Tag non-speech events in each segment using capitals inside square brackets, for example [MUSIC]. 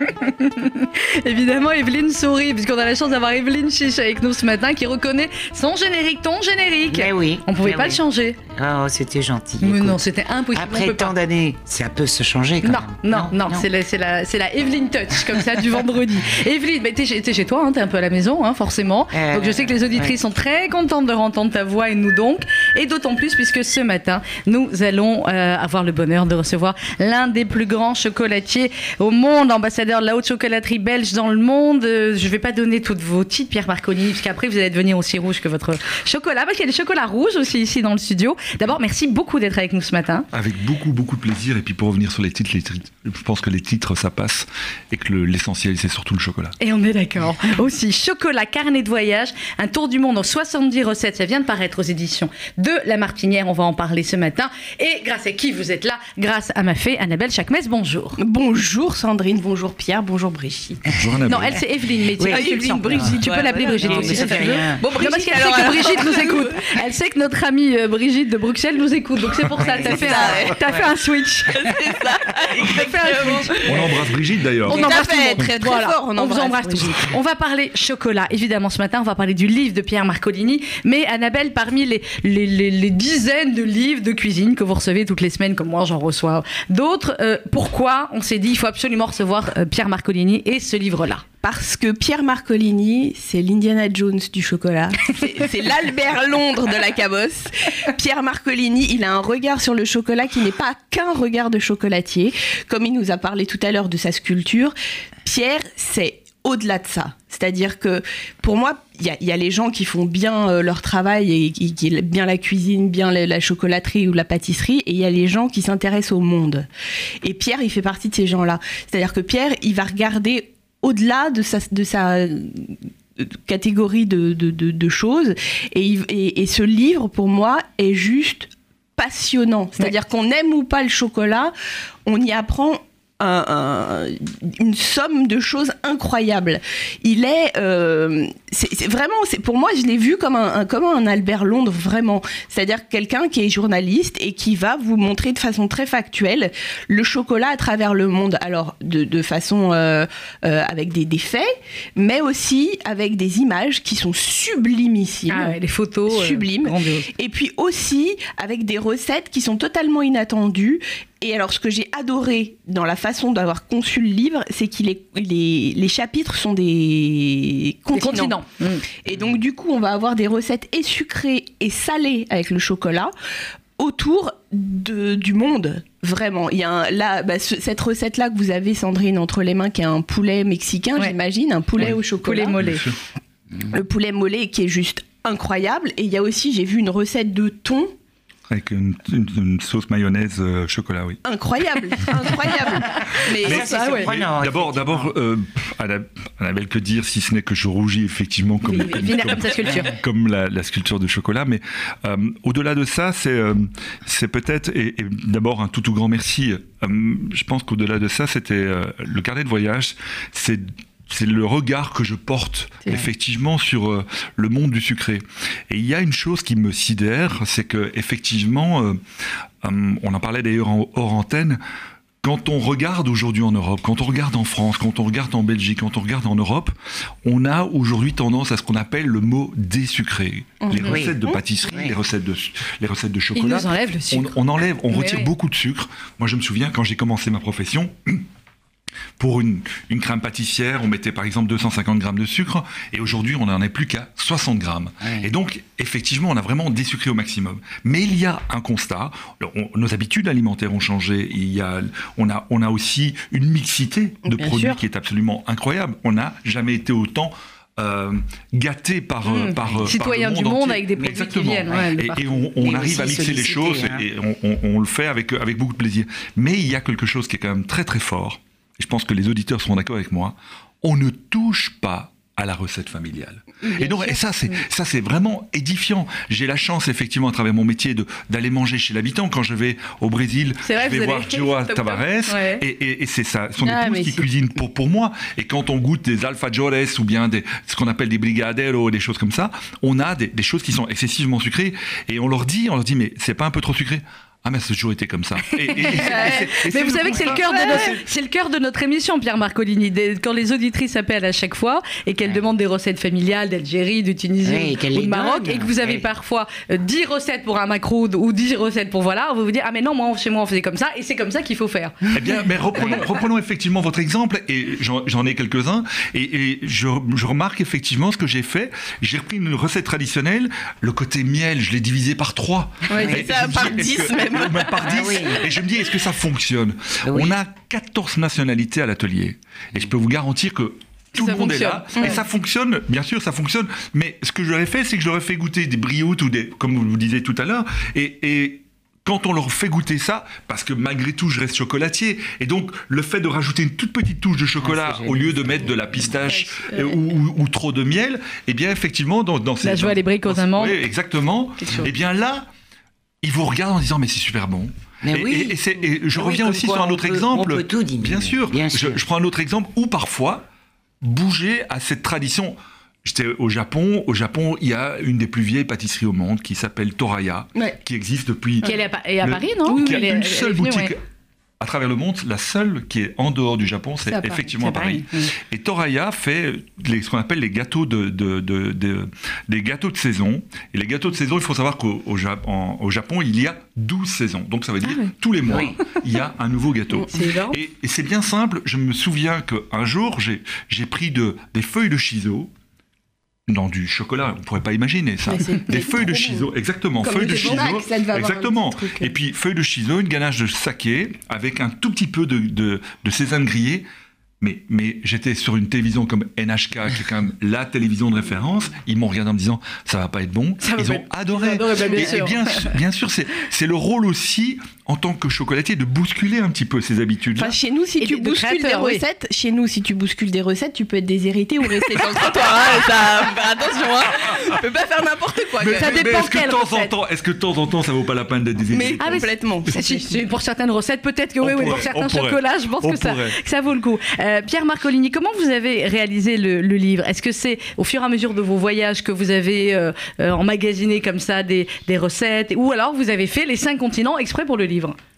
[LAUGHS] Évidemment, Evelyne sourit, puisqu'on a la chance d'avoir Evelyne Chiche avec nous ce matin, qui reconnaît son générique, ton générique. Mais oui. On pouvait mais pas oui. le changer. Oh, c'était gentil. Mais non, c'était impossible. Après tant d'années, ça peut se changer quand Non, même. non, non, c'est la, c'est la, c'est la Evelyne Touch, comme ça, du vendredi. [LAUGHS] Evelyne, bah, t'es, chez- toi, hein, t'es un peu à la maison, hein, forcément. Euh, donc je sais que les auditrices sont très contentes de entendre ta voix et nous donc. Et d'autant plus puisque ce matin, nous allons euh, avoir le bonheur de recevoir l'un des plus grands chocolatiers au monde, ambassadeur de la haute chocolaterie belge dans le monde. Euh, je vais pas donner toutes vos titres, Pierre Marconi, parce qu'après vous allez devenir aussi rouge que votre chocolat, parce qu'il y a des chocolats rouges aussi ici dans le studio. D'abord, merci beaucoup d'être avec nous ce matin. Avec beaucoup, beaucoup de plaisir. Et puis pour revenir sur les titres, les titres- je pense que les titres, ça passe. Et que le- l'essentiel, c'est surtout le chocolat. Et on est d'accord. [LAUGHS] Aussi, chocolat, carnet de voyage, un tour du monde en 70 recettes. Ça vient de paraître aux éditions de La Martinière. On va en parler ce matin. Et grâce à qui vous êtes là? Grâce à ma fée, Annabelle Chakmes. Bonjour. Bonjour Sandrine, bonjour Pierre, bonjour Brigitte. Bonjour Annabelle. Non, elle c'est Evelyne, mais tu, Oui. ah, Evelyne. Brigitte. Tu peux Ouais, l'appeler voilà. Brigitte Non, aussi, mais si ça tu fait veux. rien. Bon, parce Brigitte, qu'elle sait que. Brigitte nous écoute. Elle sait que notre amie euh, Brigitte de Bruxelles nous écoute. Donc c'est pour ça, t'as fait, un- t'as fait un switch. [LAUGHS] Un switch. On embrasse Brigitte d'ailleurs. On embrasse fait, tout très, très Voilà, fort, on On, vous embrasse tous. On va parler chocolat, évidemment, ce matin. On va parler du livre de Pierre Marcolini. Mais Annabelle, parmi les, les, les- les dizaines de livres de cuisine que vous recevez toutes les semaines, comme moi j'en reçois d'autres, euh, pourquoi on s'est dit il faut absolument recevoir euh, Pierre Marcolini et ce livre-là? Parce que Pierre Marcolini, c'est l'Indiana Jones du chocolat. C'est l'Albert Londres de la cabosse. Pierre Marcolini, il a un regard sur le chocolat qui n'est pas qu'un regard de chocolatier. Comme il nous a parlé tout à l'heure de sa sculpture, Pierre, c'est au-delà de ça. C'est-à-dire que pour moi, il y a, il y a les gens qui font bien euh, leur travail et qui, qui bien la cuisine, bien la, la chocolaterie ou la pâtisserie, et il y a les gens qui s'intéressent au monde. Et Pierre, il fait partie de ces gens-là. C'est-à-dire que Pierre, il va regarder au-delà de sa, de sa euh, catégorie de, de, de- de choses. Et, et, et ce livre, pour moi, est juste passionnant. C'est-à-dire qu'on aime ou pas le chocolat, on y apprend un- un- une somme de choses incroyables. Il est, euh, c'est vraiment, c'est pour moi, je l'ai vu comme un, un- comme un Albert Londres vraiment. C'est-à-dire quelqu'un qui est journaliste et qui va vous montrer de façon très factuelle le chocolat à travers le monde. Alors de, de façon euh, euh, avec des, des faits, mais aussi avec des images qui sont sublimissimes. Ah ouais, Les photos. Sublime. grandioses. Et puis aussi avec des recettes qui sont totalement inattendues. Et alors, ce que j'ai adoré dans la façon d'avoir conçu le livre, c'est qu'il est, les, les chapitres sont des Des continents. Mm. Et donc, du coup, on va avoir des recettes et sucrées et salées avec le chocolat autour de, du monde. Vraiment, il y a un, là, bah, ce- cette recette-là que vous avez, Sandrine, entre les mains, qui est un poulet mexicain, Ouais. j'imagine, un poulet Ouais. au chocolat Poulet mollet. Le poulet mollet qui est juste incroyable. Et il y a aussi, j'ai vu une recette de thon Avec une, une- une sauce mayonnaise euh, chocolat, oui. incroyable, [LAUGHS] incroyable. Mais, Mais ça, c'est ouais. surprenant, D'abord, d'abord, euh, Annabelle, que dire si ce n'est que je rougis effectivement comme, Oui, vénère comme sa sculpture. comme la, la sculpture de chocolat. Mais euh, au-delà de ça, c'est euh, c'est peut-être, et, et d'abord un tout tout grand merci. Euh, je pense qu'au-delà de ça, c'était euh, le carnet de voyage. C'est c'est le regard que je porte effectivement sur euh, le monde du sucré. Et il y a une chose qui me sidère, c'est que effectivement, euh, euh, on en parlait d'ailleurs en hors antenne. Quand on regarde aujourd'hui en Europe, quand on regarde en France, quand on regarde en Belgique, quand on regarde en Europe, on a aujourd'hui tendance à ce qu'on appelle le mot désucré. Les Oui. recettes de pâtisserie, Oui. les recettes de, les recettes de chocolat. nous enlève le On, sucre. on enlève, on Oui, retire beaucoup de sucre. Moi, je me souviens quand j'ai commencé ma profession. Pour une, une crème pâtissière, on mettait par exemple 250 grammes de sucre, et aujourd'hui on n'en est plus qu'à 60 grammes. Et donc, effectivement, on a vraiment désucré au maximum. Mais il y a un constat, on- nos habitudes alimentaires ont changé, il y a, on, a, on a aussi une mixité de Bien produits sûr. qui est absolument incroyable. On n'a jamais été autant euh, gâté par, Mmh. par, par Citoyen le du monde entier. avec des produits qui Exactement. viennent, ouais, de et, on, arrive à mixer les choses hein. et on, on- on le fait avec, avec beaucoup de plaisir. Mais il y a quelque chose qui est quand même très très fort, je pense que les auditeurs seront d'accord avec moi, on ne touche pas à la recette familiale. Et donc, et ça, c'est ça, c'est vraiment édifiant. J'ai la chance, effectivement, à travers mon métier, de d'aller manger chez l'habitant. Quand je vais au Brésil, C'est vrai, je vais voir Joa. Tavares, Ouais. et, et- et c'est ça, son Ah, épouse mais qui c'est- cuisine pour pour moi. Et quand on goûte des alfajores ou bien des ce qu'on appelle des brigadeiros, des choses comme ça, on a des, des choses qui sont excessivement sucrées. Et on leur dit, on leur dit, mais c'est pas un peu trop sucré? Ah mais ça a toujours été comme ça. Et- et- et- [LAUGHS] Mais vous savez que c'est le cœur de notre, c'est le cœur de notre émission, Pierre Marcolini. Quand les auditrices appellent à chaque fois et qu'elles Ouais. demandent des recettes familiales d'Algérie, de Tunisie Oui, ou de Maroc, et que vous avez Oui. parfois euh, 10 recettes pour un macroude ou 10 recettes pour voilà, va vous dire ah mais non moi chez moi on faisait comme ça et c'est comme ça qu'il faut faire. Eh bien, mais reprenons, [LAUGHS] reprenons effectivement votre exemple, et j'en ai quelques-uns, et, et je, je remarque effectivement ce que j'ai fait. J'ai repris une recette traditionnelle, le côté miel, je l'ai divisé par trois. Ouais, Et c'est ça, je me par dis, est-ce 10 que- même. Par 10. Ah oui. Et je me dis, est-ce que ça fonctionne Oui. On a 14 nationalités à l'atelier, et je peux vous garantir que tout Ça le monde fonctionne. est là, et ça fonctionne, bien sûr, ça fonctionne. Mais ce que j'aurais fait, c'est que je leur ai fait goûter des brioutes ou des, comme vous le disiez tout à l'heure, et, et quand on leur fait goûter ça, parce que malgré tout, je reste chocolatier, et donc le fait de rajouter une toute petite touche de chocolat Ah, au lieu de mettre de la pistache Ouais. euh, ou, ou- ou trop de miel, eh bien effectivement, dans, dans ces La joie, dans- les briques aux amandes. oui, exactement. Eh bien là, ils vous regardent en disant mais c'est super bon. Mais et, oui. et- et c'est- et je oui, reviens aussi quoi sur un on autre peut- exemple. on peut tout diminuer. Bien sûr. Bien Je- sûr. Je, prends un autre exemple où parfois bouger à cette tradition. J'étais au Japon. Au Japon, il y a une des plus vieilles pâtisseries au monde qui s'appelle Toraya, Ouais. qui existe depuis. Qui est à, et à Le- Paris non? qui a Elle est- une est seule venue, boutique ouais. À travers le monde, la seule qui est en dehors du Japon, c'est C'est à Paris. effectivement à Paris. Et Toraya fait les- ce qu'on appelle les gâteaux de, de- de- de- des gâteaux de saison. Et les gâteaux de saison, il faut savoir qu'au au au Japon, il y a 12 saisons. Donc ça veut dire Ah oui. tous les mois, Oui. il y a un nouveau gâteau. [LAUGHS] Et, et c'est bien simple. Je me souviens qu'un jour, j'ai pris de, des feuilles de shiso. Dans du chocolat, on pourrait pas imaginer ça. Des feuilles de shiso, exactement, Comme feuilles le de un Exactement. Et puis feuilles de shiso, une ganache de saké avec un tout petit peu de, de, de sésame grillé. Mais, mais j'étais sur une télévision comme NHK, qui est quand même la télévision de référence. Ils m'ont regardé en me disant ça va pas être bon. Ça Ils ont être- adoré. Ils ont adoré, bah, bien et, bien, bien sûr, c'est le rôle aussi en tant que chocolatier de bousculer un petit peu ces habitudes. Enfin, chez nous, si Et tu de bouscules des oui. recettes, chez nous, si tu bouscules des recettes, tu peux être déshérité ou rester sur le [LAUGHS] trottoir. hein, ça, attention, hein. Tu peux pas faire n'importe quoi. mais, ça mais- dépend est-ce que de quelle temps en recette. temps, est-ce que de temps en temps, ça vaut pas la peine d'être Mais déshérité Ah, mais complètement. Si, pour certaines recettes, peut-être que On oui, oui, pour certains chocolats, je pense que ça, que ça vaut le coup. Euh, Pierre Marcolini, comment vous avez réalisé le, le livre? Est-ce que c'est au fur et à mesure de vos voyages que vous avez euh, euh, emmagasiné comme ça des, des recettes? Ou alors vous avez fait les cinq continents exprès pour le livre?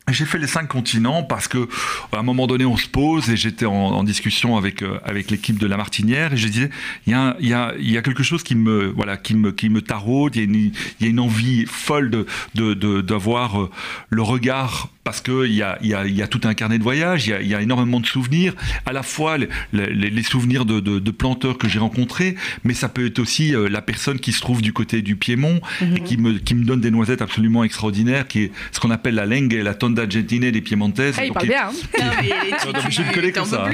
J'ai fait les cinq continents parce que à un moment donné on se pose et j'étais en, discussion avec euh, avec l'équipe de la Martinière et je disais il y a il y a il y a quelque chose qui me voilà qui me qui me taraude il y a une envie folle de de- d'avoir euh, le regard parce que il y a y a il y a tout un carnet de voyage il y a il y a énormément de souvenirs à la fois les, les, les souvenirs de, de, de planteurs que j'ai rencontrés mais ça peut être aussi euh, la personne qui se trouve du côté du Piémont et qui me qui me donne des noisettes absolument extraordinaires qui est ce qu'on appelle la lengue et la tonda argentine des Piemontaises Ah, il parle bien. hein. Je le connais peux ça.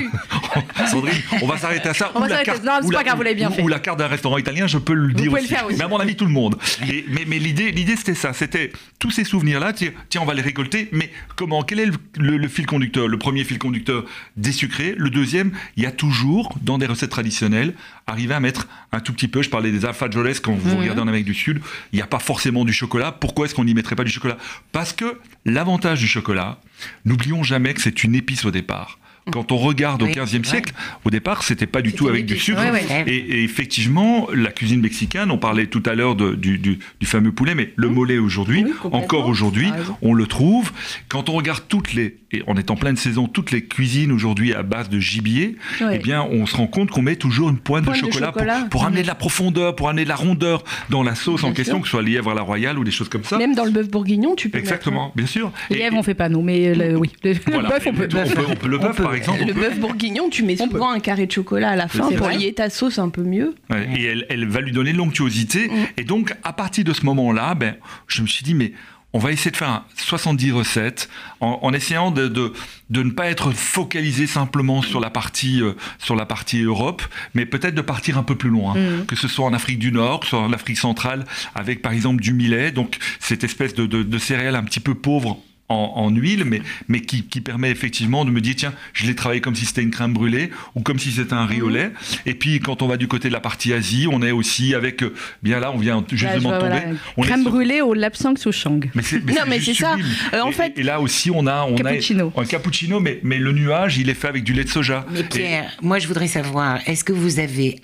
[LAUGHS] Sandrine, on va s'arrêter à ça. On Ou va la carte- non, c'est ou pas grave, vous l'avez bien ou- fait. Ou la carte d'un restaurant italien, je peux le dire pouvez le aussi. faire aussi. Mais à mon avis, tout le monde. Et- mais mais l'idée, l'idée c'était ça. C'était tous ces souvenirs-là. Tiens, tiens, on va les récolter. Mais comment Quel est le, le- le fil conducteur Le premier fil conducteur, des sucrés? Le deuxième, il y a toujours, dans des recettes traditionnelles, arriver à mettre un tout petit peu. Je parlais des alfajores quand vous Mhm. regardez en Amérique du Sud. Il n'y a pas forcément du chocolat. Pourquoi est-ce qu'on n'y mettrait pas du chocolat? Parce que l'avantage du chocolat, n'oublions jamais que c'est une épice au départ. Quand on regarde au Oui, 15e c'est vrai. siècle, au départ, c'était pas du tout avec du sucre. Ouais, ouais. Ouais. Et, et effectivement, la cuisine mexicaine, on parlait tout à l'heure du, du- du fameux poulet, mais le mollet aujourd'hui. Oui, encore aujourd'hui, raison. on le trouve. Quand on regarde toutes les, et on est en pleine saison, toutes les cuisines aujourd'hui à base de gibier, Ouais. eh bien, on se rend compte qu'on met toujours une pointe, Pointe de de chocolat, pour, pour amener de la profondeur, pour amener de la rondeur dans la sauce en Bien question, sûr. que ce soit lièvre à la royale ou des choses comme ça. Même dans le bœuf bourguignon, tu peux Exactement, bien sûr. Les Et- lièvres, on fait pas nous, mais le- oui. [LAUGHS] Le, voilà. bœuf, on peut. on peut, on peut- le bœuf, peut. Par exemple, Le peut- bœuf bourguignon, tu mets souvent un carré de chocolat à la fin pour lier ta sauce un peu mieux. Ouais, Et elle, elle va lui donner de l'onctuosité. Mm. Et donc, à partir de ce moment-là, ben, je me suis dit, mais on va essayer de faire un 70 recettes en, en essayant de, de, de ne pas être focalisé simplement sur la partie, euh, sur la partie Europe, mais peut-être de partir un peu plus loin. Mm. Que ce soit en Afrique du Nord, que ce soit en Afrique centrale, avec par exemple du millet, donc cette espèce de, de, de céréales un petit peu pauvre en, en huile, mais, mais qui, qui permet effectivement de me dire, tiens, je l'ai travaillé comme si c'était une crème brûlée ou comme si c'était un riz au Mhm. lait. Et puis, quand on va du côté de la partie Asie, on est aussi avec, euh, bien là, on vient justement vois, de tomber. voilà, On est Crème sur- brûlée au lapsang souchang. Mais c'est, Non, mais c'est ça. Euh, en Et- fait- et, là aussi, on a, on Cappuccino. a un cappuccino, mais, mais le nuage, il est fait avec du lait de soja. Mais Et- Pierre, moi je voudrais savoir, est-ce que vous avez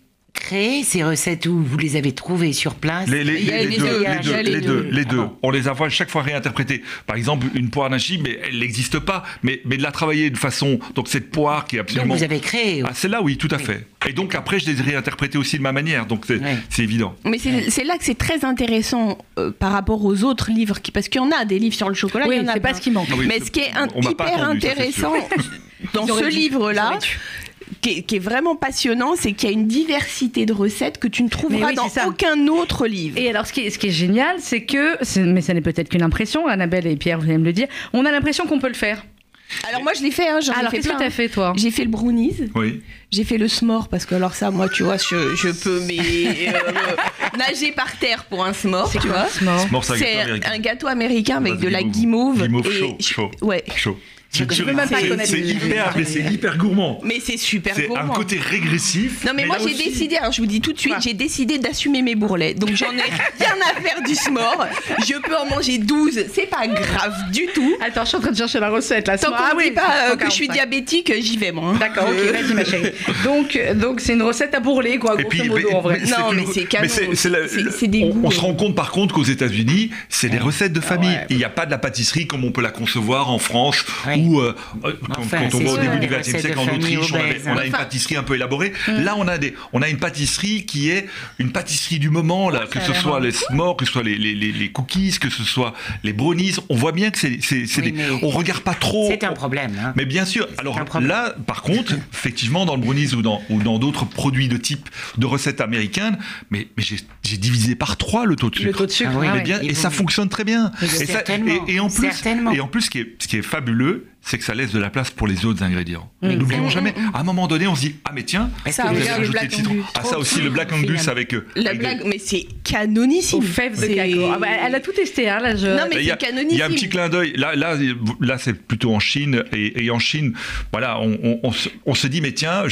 créé ces recettes ou vous les avez trouvées sur place Les, deux, deux, les deux, les les deux. deux, les deux. Ah bon. On les a voit chaque fois réinterprétées. Par exemple, une poire d'Anchy, mais elle n'existe pas. Mais, mais de la travailler de façon. Donc cette poire qui est Donc absolument. vous avez créé. Ah, celle-là, oui, tout à fait. Et donc après, je les ai réinterprétées aussi de ma manière. Donc c'est c'est évident. Mais c'est c'est là que c'est très intéressant euh, par rapport aux autres livres, qui, parce qu'il y en a des livres sur le chocolat, il Oui, y en a c'est pas ce qui manque. Ah oui, Mais ce qui est un- hyper attendu, intéressant [LAUGHS] [LAUGHS] dans ce livre-là. Qui est, qui est vraiment passionnant, c'est qu'il y a une diversité de recettes que tu ne trouveras oui, dans aucun autre livre. Et alors, ce qui est, ce qui est génial, c'est que, mais ça n'est peut-être qu'une impression, Annabelle et Pierre, vous allez me le dire, on a l'impression qu'on peut le faire. Alors moi je l'ai fait, hein, j'en ai Alors, fait qu'est-ce que plein. t'as fait, toi J'ai fait le brownies, Oui. j'ai fait le s'more parce que alors ça, moi tu vois, je, je peux mais, [LAUGHS] euh, nager par terre pour un s'more, tu vois. Smart. Mort, c'est un C'est gâteau américain. un gâteau américain avec de la guimauve. guimauve. Guimauve et chaud, chaud. Ouais. Chaud. Je C'est- peux même pas c'est- connaître C'est le- hyper, mais c'est hyper gourmand. Mais c'est super C'est gourmand. un côté régressif. Non mais, moi là j'ai décidé, alors je vous dis tout de suite, j'ai décidé d'assumer mes bourrelets. Donc j'en ai [LAUGHS] rien à faire du s'more. Je peux en manger 12, c'est pas grave du tout. Attends, je suis en train de chercher la recette là. Tant qu'on Ah oui, dit pas euh, que je 145. suis diabétique, j'y vais moi. hein. D'accord, ok, vas-y ma chérie. [LAUGHS] Donc, donc c'est une recette à bourreler, quoi, Et grosso puis, modo, mais- en vrai. Non, mais c'est canon. c'est- des on, goûts, on se rend compte par contre qu'aux États-Unis, c'est des recettes de famille. Il n'y a pas de la pâtisserie comme on peut la concevoir en France ou euh, euh, quand, on va au début du XXe siècle en Autriche, on, a hein. une pâtisserie un peu élaborée. Là, on a des, on a une pâtisserie qui est une pâtisserie du moment, là, que ce soit les s'mores, que ce soit les, les, les- les cookies, que ce soit les brownies. On voit bien que c'est, c'est, c'est Oui, des- on regarde pas trop. C'est un problème. hein. Mais bien sûr. Alors là, par contre, [LAUGHS] effectivement, dans le brownies ou dans, ou dans d'autres produits de type de recettes américaines, mais, mais j'ai, j'ai divisé par trois le taux de sucre. Le taux de sucre, Ah oui, ah Mais bien, Et et vous- ça fonctionne très bien. Et, ça- et- et en plus, et en plus, ce qui est, ce qui est fabuleux, c'est que ça laisse de la place pour les autres ingrédients. Mm. N'oublions Mm, jamais. mm. À un moment donné, on se dit ah mais tiens, Ça, vous avez rajouté Black le citron. Angus. Ah ça aussi le Black Angus avec. euh, La avec des- blague, mais c'est canonissime. Aux fèves de cacao. Ah bah, elle a tout testé, hein, là. Je... Non, mais Il y, a, c'est canonissime. il y a un petit clin d'œil. Là, là, là, c'est plutôt en Chine. Et, et en Chine, voilà, on, on- on se, on se dit, mais tiens,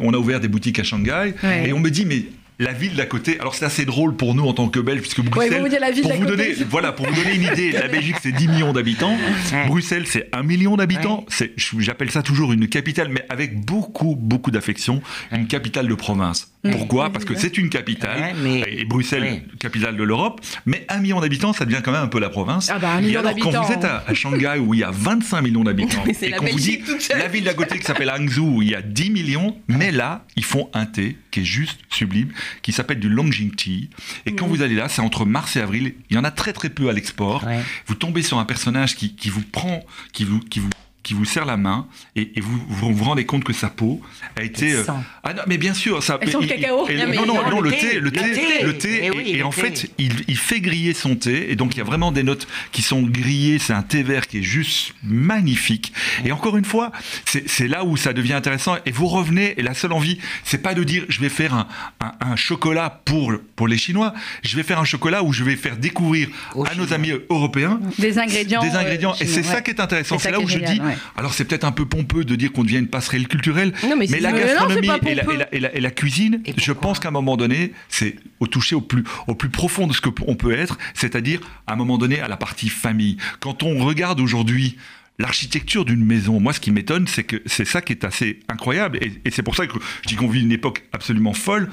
on a ouvert des boutiques à Shanghai. Ouais. Et on me dit, mais la ville d'à côté. Alors c'est assez drôle pour nous en tant que Belges, puisque Bruxelles. vous la ville pour d'à vous côté. donner, voilà, pour vous donner une idée, la Belgique c'est 10 millions d'habitants. Ouais. Bruxelles c'est 1 million d'habitants. C'est, j'appelle ça toujours une capitale, mais avec beaucoup, beaucoup d'affection, une capitale de province. Pourquoi? Parce que c'est une capitale, Ouais, mais- et Bruxelles, Ouais. capitale de l'Europe, mais 1 million d'habitants, ça devient quand même un peu la province. Ah bah, un Et million alors, quand vous êtes à, à Shanghai où il y a 25 millions d'habitants, [LAUGHS] et la qu'on vous dit la ville d'à côté qui s'appelle Hangzhou où il y a 10 millions, mais là, ils font un thé qui est juste sublime, qui s'appelle du Longjing Tea. Et quand vous allez là, c'est entre mars et avril, il y en a très très peu à l'export. Ouais. Vous tombez sur un personnage qui, qui vous prend, qui vous, qui vous qui vous serre la main et, et vous, vous vous rendez compte que sa peau a été euh, ah non mais bien sûr ça Elle sent le cacao. et- Non, non non non, le le thé, thé le thé thé. le thé et, oui, et le en thé. fait il, il fait griller son thé et donc il y a vraiment des notes qui sont grillées c'est un thé vert qui est juste magnifique et encore une fois c'est c'est là où ça devient intéressant et vous revenez et la seule envie c'est pas de dire je vais faire un, un, un chocolat pour pour les chinois je vais faire un chocolat où je vais faire découvrir à nos amis européens Des ingrédients. des ingrédients euh, et c'est ça qui est intéressant C'est là où je dis ouais. Alors c'est peut-être un peu pompeux de dire qu'on devient une passerelle culturelle Non, mais la non, gastronomie et, la, pompeux. et la- et la- et la cuisine je pense qu'à un moment donné c'est au toucher au plus au plus profond de ce que p- on peut être c'est-à-dire à un moment donné à la partie famille quand on regarde aujourd'hui L'architecture d'une maison, moi ce qui m'étonne, c'est que c'est ça qui est assez incroyable, et, et c'est pour ça que je dis qu'on vit une époque absolument folle.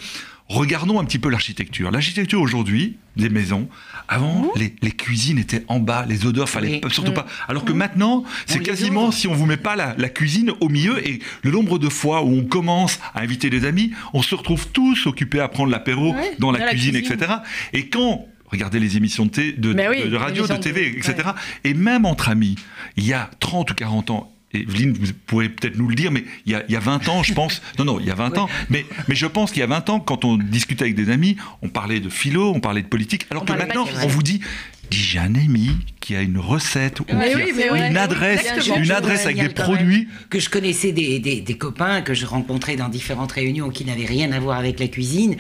Regardons un petit peu l'architecture. L'architecture aujourd'hui des maisons, avant les, les cuisines étaient en bas, les odeurs fallait Oui. surtout pas. Alors que maintenant, c'est quasiment si on vous met pas la, la cuisine au milieu et le nombre de fois où on commence à inviter des amis, on se retrouve tous occupés à prendre l'apéro dans la, dans la cuisine, cuisine. etc. Et quand regardez les émissions de, thé- de, Mais oui, de- de radio, de TV, etc. Et même entre amis, il y a 30 ou 40 ans, Evelyne, vous pourrez peut-être nous le dire, mais il y, a, il y a 20 ans, je [LAUGHS] pense, non, non, il y a 20 ans, mais, mais je pense qu'il y a 20 ans, quand on discutait avec des amis, on parlait de philo, on parlait de politique, alors On que maintenant, on vous dit, dis, j'ai un ami qui a une recette ou Mais qui oui, a mais oui, une mais oui, adresse, exactement. une adresse avec des produits. que je connaissais des, des- des copains que je rencontrais dans différentes réunions qui n'avaient rien à voir avec la cuisine.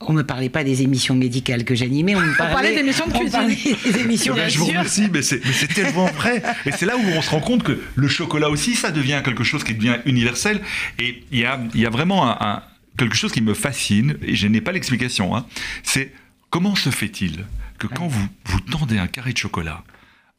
On me parlait pas des émissions médicales que j'animais, on me [LAUGHS] parlait, parlait d'émissions de on cuisine. des émissions Mais je vous remercie, mais c'est tellement vrai. Et c'est là où on se rend compte que le chocolat aussi, ça devient quelque chose qui devient universel. Et il y a, il y a vraiment un- un- quelque chose qui me fascine, et je n'ai pas l'explication, hein. c'est comment se fait-il que quand vous, vous tendez un carré de chocolat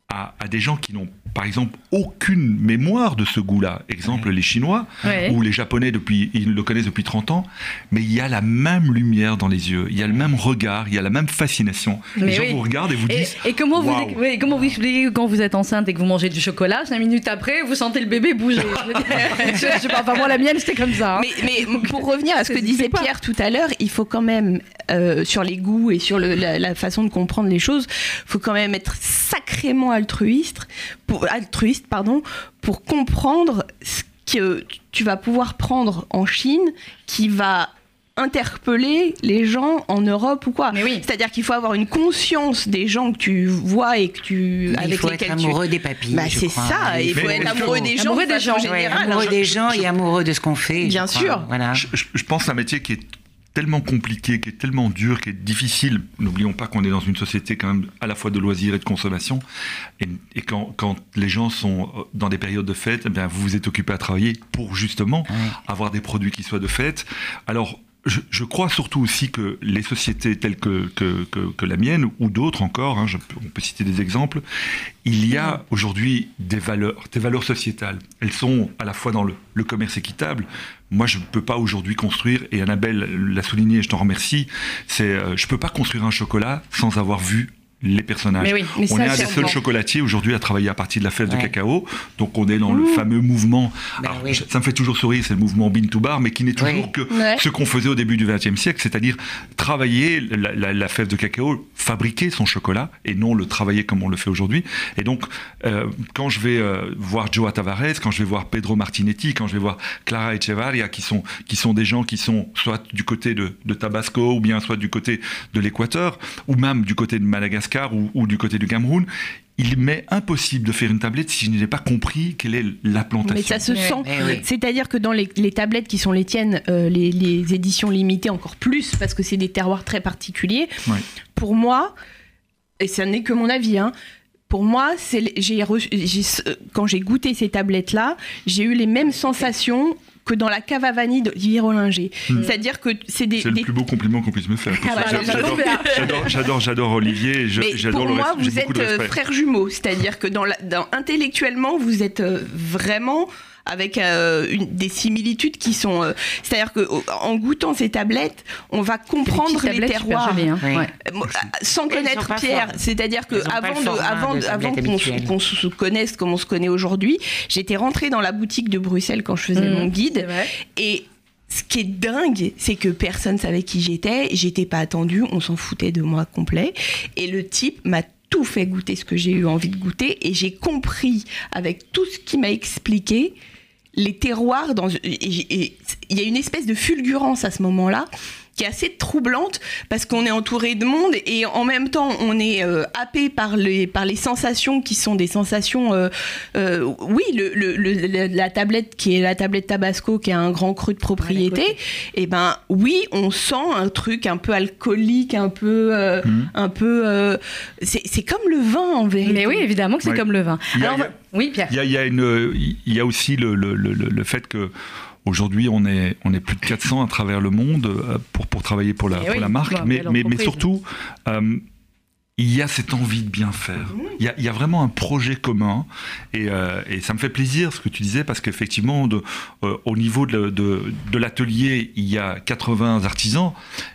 à, à des gens qui n'ont par exemple, aucune mémoire de ce goût-là. Exemple, les Chinois ou les Japonais, depuis, ils le connaissent depuis 30 ans, mais il y a la même lumière dans les yeux, il y a le même regard, il y a la même fascination. les gens vous regardent et vous disent. Et comment, vous, comment vous expliquez quand vous êtes enceinte et que vous mangez du chocolat, cinq minutes après, vous sentez le bébé bouger je, [LAUGHS] pas, enfin, moi, la mienne, c'était comme ça. Hein. Mais, pour revenir à ce que disait Pierre tout à l'heure, il faut quand même, euh, sur les goûts et sur la, la, façon de comprendre les choses, il faut quand même être sacrément altruiste pour altruiste, pardon, pour comprendre ce que tu vas pouvoir prendre en Chine qui va interpeller les gens en Europe ou quoi. Oui. C'est-à-dire qu'il faut avoir une conscience des gens que tu vois et que tu avec il faut être amoureux des papilles. Bah, c'est ça. Il faut être amoureux des gens, amoureux des gens, amoureux des gens et amoureux de ce qu'on fait. Bien sûr. Voilà. Je, je pense un métier qui est tellement compliqué, qui est tellement dur, qui est difficile. N'oublions pas qu'on est dans une société quand même à la fois de loisirs et de consommation. Et, quand, quand, les gens sont dans des périodes de fête, eh bien, vous vous êtes occupé à travailler pour justement avoir des produits qui soient de fête. Alors, je, crois surtout aussi que les sociétés telles que, que, que, la mienne ou d'autres encore, hein, je, on peut citer des exemples, il y a aujourd'hui des valeurs, des valeurs sociétales. Elles sont à la fois dans le, le commerce équitable. Moi, je ne peux pas aujourd'hui construire, et Annabelle l'a souligné, je t'en remercie, c'est, euh, je ne peux pas construire un chocolat sans avoir vu les personnages. on est un des seuls chocolatiers aujourd'hui à travailler à partir de la fève de cacao. Donc on est dans le fameux mouvement. Ben ça me fait toujours sourire, c'est le mouvement Bean to Bar, mais qui n'est toujours que ce qu'on faisait au début du XXe siècle, c'est-à-dire travailler la, fève de cacao, fabriquer son chocolat et non le travailler comme on le fait aujourd'hui. Et donc euh, quand je vais euh, voir Joa Tavares, quand je vais voir Pedro Martinetti, quand je vais voir Clara Echevarria, qui sont qui sont des gens qui sont soit du côté de, de Tabasco ou bien soit du côté de l'Équateur ou même du côté de Madagascar ou, du côté du Cameroun, il m'est impossible de faire une tablette si je n'ai pas compris quelle est la plantation. Mais ça se sent. Eh C'est-à-dire que dans les, tablettes qui sont les tiennes, euh, les, éditions limitées encore plus, parce que c'est des terroirs très particuliers, pour moi, et ça n'est que mon avis, hein, pour moi, j'ai quand j'ai goûté ces tablettes-là, j'ai eu les mêmes sensations que dans la cave à vanille d'Olivier Rollinger. Hmm. C'est-à-dire que c'est des. C'est le plus beau compliment qu'on puisse me faire. Ah bah, j'adore, j'adore Olivier. J'adore pour moi, vous êtes euh, frères jumeaux. C'est-à-dire que dans, dans, intellectuellement, vous êtes euh, vraiment avec euh, une, des similitudes qui sont. Euh, c'est-à-dire qu'en goûtant ces tablettes, on va comprendre les terroirs. Hein. Euh, sans connaître Pierre, c'est-à-dire que avant, de, avant, avant qu'on se connaisse comme on se connaît aujourd'hui, j'étais rentrée dans la boutique de Bruxelles quand je faisais mmh, mon guide. Et ce qui est dingue, c'est que personne savait qui j'étais, j'étais pas attendue, on s'en foutait de moi complet. Et le type m'a tout fait goûter ce que j'ai eu envie de goûter et j'ai compris avec tout ce qu'il m'a expliqué les terroirs dans il y a une espèce de fulgurance à ce moment-là qui est assez troublante parce qu'on est entouré de monde et en même temps on est euh, happé par les, par les sensations qui sont des sensations. Euh, euh, oui, le, la tablette qui est la tablette Tabasco qui a un grand cru de propriété, et eh ben oui, on sent un truc un peu alcoolique, un peu. Mmh. un peu c'est comme le vin en vérité. Mais oui, évidemment que c'est comme le vin. Alors, oui, Pierre. Il y a, une, il y a aussi le, le, le fait que Aujourd'hui, on est, on est plus de 400 à travers le monde euh, pour, pour travailler pour la, eh la marque, mais, mais, mais, surtout, euh, il y a cette envie de bien faire. Mhm. Il y a, il y a vraiment un projet commun. Et, euh, et, ça me fait plaisir ce que tu disais, parce qu'effectivement, au niveau de, de, de l'atelier, il y a 80 artisans.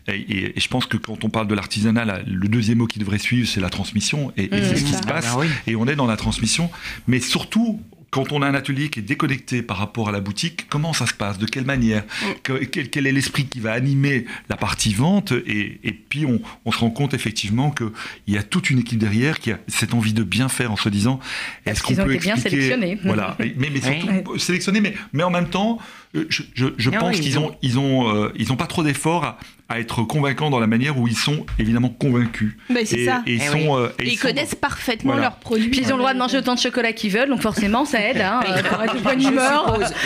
Et, et, je pense que quand on parle de l'artisanat, le deuxième mot qui devrait suivre, c'est la transmission. Et, c'est mhm. ce qui se passe. Ah bah et on est dans la transmission. Mais surtout, quand on a un atelier qui est déconnecté par rapport à la boutique, comment ça se passe? De quelle manière? Mm. quel, est l'esprit qui va animer la partie vente? Et, puis on, se rend compte effectivement qu'il y a toute une équipe derrière qui a cette envie de bien faire en se disant est-ce qu'on peut expliquer bien sélectionné Voilà, mais, mais surtout sélectionner, mais, mais en même temps, euh, je, je, ah pense qu'ils ont, ils ont, euh, ils ont pas trop d'efforts à, à être convaincants dans la manière où ils sont évidemment convaincus. Mais c'est ça. Et, ils, eh sont, euh, ils, connaissent parfaitement leurs produits. Puis ils ont le droit de manger autant de chocolat qu'ils veulent, donc forcément ça aide. Hein,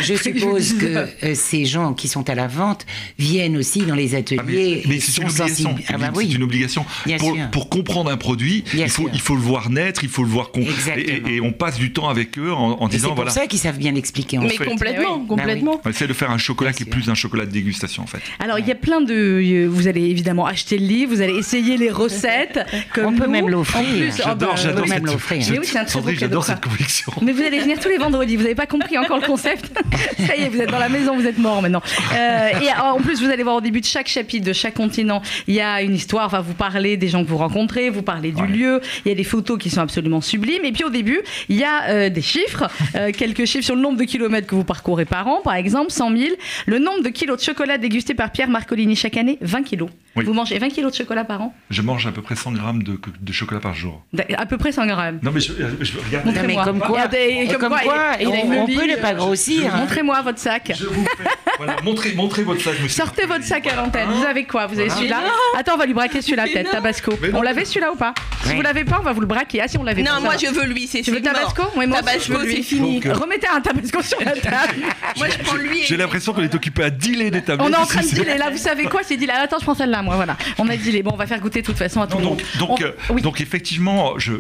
je, suppose, que euh, ces gens qui sont à la vente viennent aussi dans les ateliers. mais, c'est une, obligation. Ah bah oui. une obligation. Pour, pour, comprendre un produit, il faut, il faut le voir naître, il faut le voir. Et, et, on passe du temps avec eux en, disant voilà. C'est pour ça qu'ils savent bien l'expliquer. Mais complètement, complètement. Essaie de faire un chocolat qui est plus un chocolat de dégustation en fait. Alors il y a plein de. Vous allez évidemment acheter le livre, vous allez essayer les recettes. [LAUGHS] Comme On peut nous. même l'offrir. J'adore, oh bah, j'adore même cette, l'offrir. Mais oui, Sandrine, j'adore ça. cette conviction. Mais vous allez venir tous les vendredis, vous n'avez pas compris encore le concept. [LAUGHS] Ça y est, vous êtes dans la maison, vous êtes mort maintenant. Euh, et en plus, vous allez voir au début de chaque chapitre, de chaque continent, il y a une histoire, enfin, vous parlez des gens que vous rencontrez, vous parlez du Ouais. lieu, il y a des photos qui sont absolument sublimes. Et puis au début, il y a euh, des chiffres, euh, quelques chiffres sur le nombre de kilomètres que vous parcourez par an, par exemple, 100 000. Le nombre de kilos de chocolat dégusté par Pierre Marcolini chaque année, 20 kilos. Oui. Vous mangez 20 kilos de chocolat par an? Je mange à peu près 100 grammes de, de chocolat par jour. À peu près 100 grammes. Non mais je, je regarde. Non, mais Montrez-moi. comme quoi, comme comme quoi, quoi, il- il a on, peut ne pas grossir. hein. Montrez-moi votre sac. Je vous fais. Voilà, montrez, montrez votre sac, monsieur. Sortez votre sac à l'antenne. Vous avez quoi? Vous avez Voilà. celui-là? Attends, on va lui braquer celui-là peut-être, Tabasco. Mais non. On l'avait celui-là ou pas? Si Ouais. vous l'avez pas, on va vous le braquer. Ah si on l'avait pas, Non, ça moi va. je veux lui, c'est Tu veux c'est mort. Tabasco? Oui, moi aussi, je Tabasco, veux lui. c'est fini. Donc, euh, Remettez un Tabasco sur la table. [LAUGHS] Moi je prends lui. et- J'ai l'impression qu'on est occupé à dealer des tablettes. On est en train de ici. dealer là, vous savez quoi? C'est dit là, attends, je prends celle-là, moi, voilà. On a dealé. Bon, on va faire goûter de toute façon à tout Non, le monde. donc, donc, On- euh, oui. donc effectivement, je,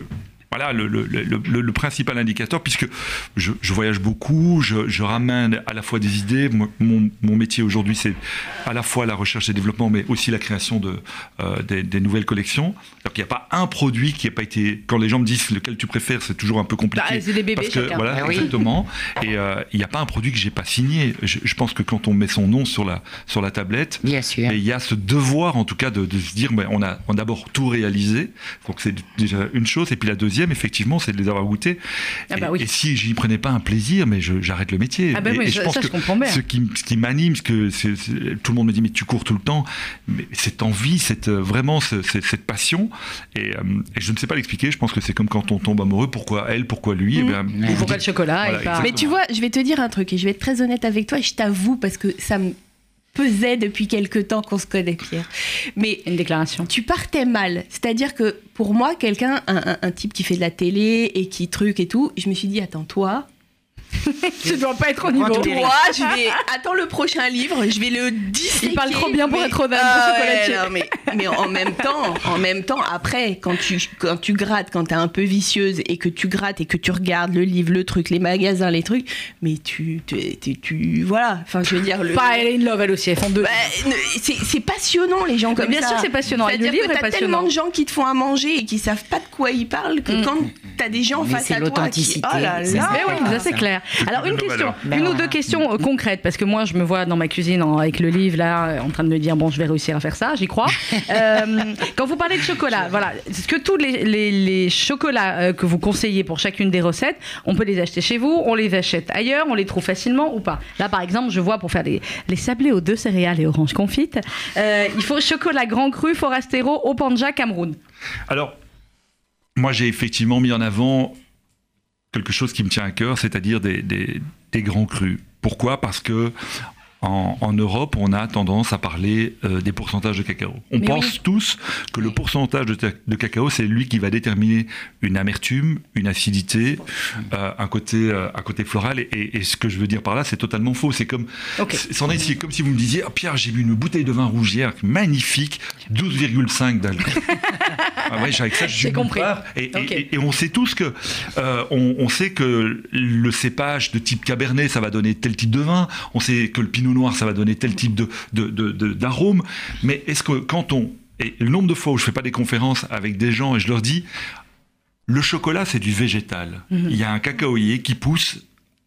voilà le, le- le- le- le principal indicateur, puisque je, je voyage beaucoup, je, je ramène à la fois des idées. Mon, mon métier aujourd'hui, c'est à la fois la recherche et développement, mais aussi la création de, euh, des, des nouvelles collections. Donc il n'y a pas un produit qui n'a pas été. Quand les gens me disent lequel tu préfères, c'est toujours un peu compliqué. Bah, c'est des bébés parce que, chacun. Voilà, Ah oui. exactement. Et euh, il n'y a pas un produit que j'ai pas signé. Je, je pense que quand on met son nom sur la, sur la tablette, Bien sûr. et il y a ce devoir, en tout cas, de, de se dire, on a, on a d'abord tout réalisé. Donc c'est déjà une chose. Et puis la deuxième, effectivement, c'est de les avoir goûtés. Ah et, bah oui. et si j'y prenais pas un plaisir, mais je- j'arrête le métier. Ah bah et, oui, et ça- pense ça, que je comprends bien. Ce qui, ce qui m'anime, ce que tout le monde me dit, mais tu cours tout le temps. Mais cette envie, cette, euh, vraiment ce- cette, cette passion. Et, euh, et je ne sais pas l'expliquer. Je pense que c'est comme quand on tombe amoureux. Pourquoi elle, pourquoi lui Eh bien, Ou vous pourquoi le chocolat Voilà, et pas... Mais tu vois, je vais te dire un truc et je vais être très honnête avec toi et je t'avoue parce que ça me pesait depuis quelque temps qu'on se connaît, Pierre. Mais Une déclaration. tu partais mal. C'est-à-dire que pour moi, quelqu'un, un, un- un type qui fait de la télé et qui truc et tout, je me suis dit, attends, toi, [LAUGHS] Tu dois pas être au niveau. je vais. [LAUGHS] Attends le prochain livre, je vais le disséquer. Il parle trop bien pour mais- être honnête, Ah ouais, non, mais, mais en même temps, en même temps, après, quand tu, quand tu grattes, quand t'es un peu vicieuse et que tu grattes et que tu regardes le livre, le truc, les magasins, les trucs, mais tu. tu, tu, tu- voilà. Enfin, je veux dire. Le, Pas, elle est in love, elle aussi, elles font deux. bah, c'est passionnant les gens Mais comme bien ça. sûr, c'est passionnant. Et le C'est-à-dire livre que est t'as tellement de gens qui te font à manger et qui savent pas de quoi ils parlent que Mm. quand t'as des gens Mais face à toi qui l'authenticité, oh là c'est là ça. Mais oui, ça c'est clair. Alors une question. Ben une ou voilà. deux questions euh, concrètes parce que moi je me vois dans ma cuisine en- avec le livre là en train de me dire bon je vais réussir à faire ça, j'y crois. [LAUGHS] Euh, quand vous parlez de chocolat, voilà, est-ce que tous les, les- les chocolats euh, que vous conseillez pour chacune des recettes, on peut les acheter chez vous, on les achète ailleurs, on les trouve facilement ou pas Là par exemple, je vois pour faire les, les sablés aux deux céréales et oranges confites, euh, il faut chocolat grand cru Forastero au Panja Cameroun. Alors, moi, j'ai effectivement mis en avant quelque chose qui me tient à cœur, c'est-à-dire des, grands crus. Pourquoi? Parce que en, en Europe, on a tendance à parler euh, des pourcentages de cacao. On Mais pense oui. tous que le pourcentage de, cacao, c'est lui qui va déterminer une amertume, une acidité, euh, un, côté, euh, un côté floral. Et, et- et ce que je veux dire par là, c'est totalement faux. C'est comme, c'en est- c'est comme si vous me disiez, Ah, Pierre, j'ai bu une bouteille de vin rouge hier, magnifique, 12,5 d'alcool. [LAUGHS] Ah ouais, avec ça, je J'ai compris. Et, et- Ok. et- on sait tous que on, on sait que le cépage de type cabernet, ça va donner tel type de vin. On sait que le pinot noir, ça va donner tel type de d'arôme. Mais est-ce que quand on et le nombre de fois où je fais pas des conférences avec des gens et je leur dis le chocolat, c'est du végétal. Mhm. Il y a un cacaoyer qui pousse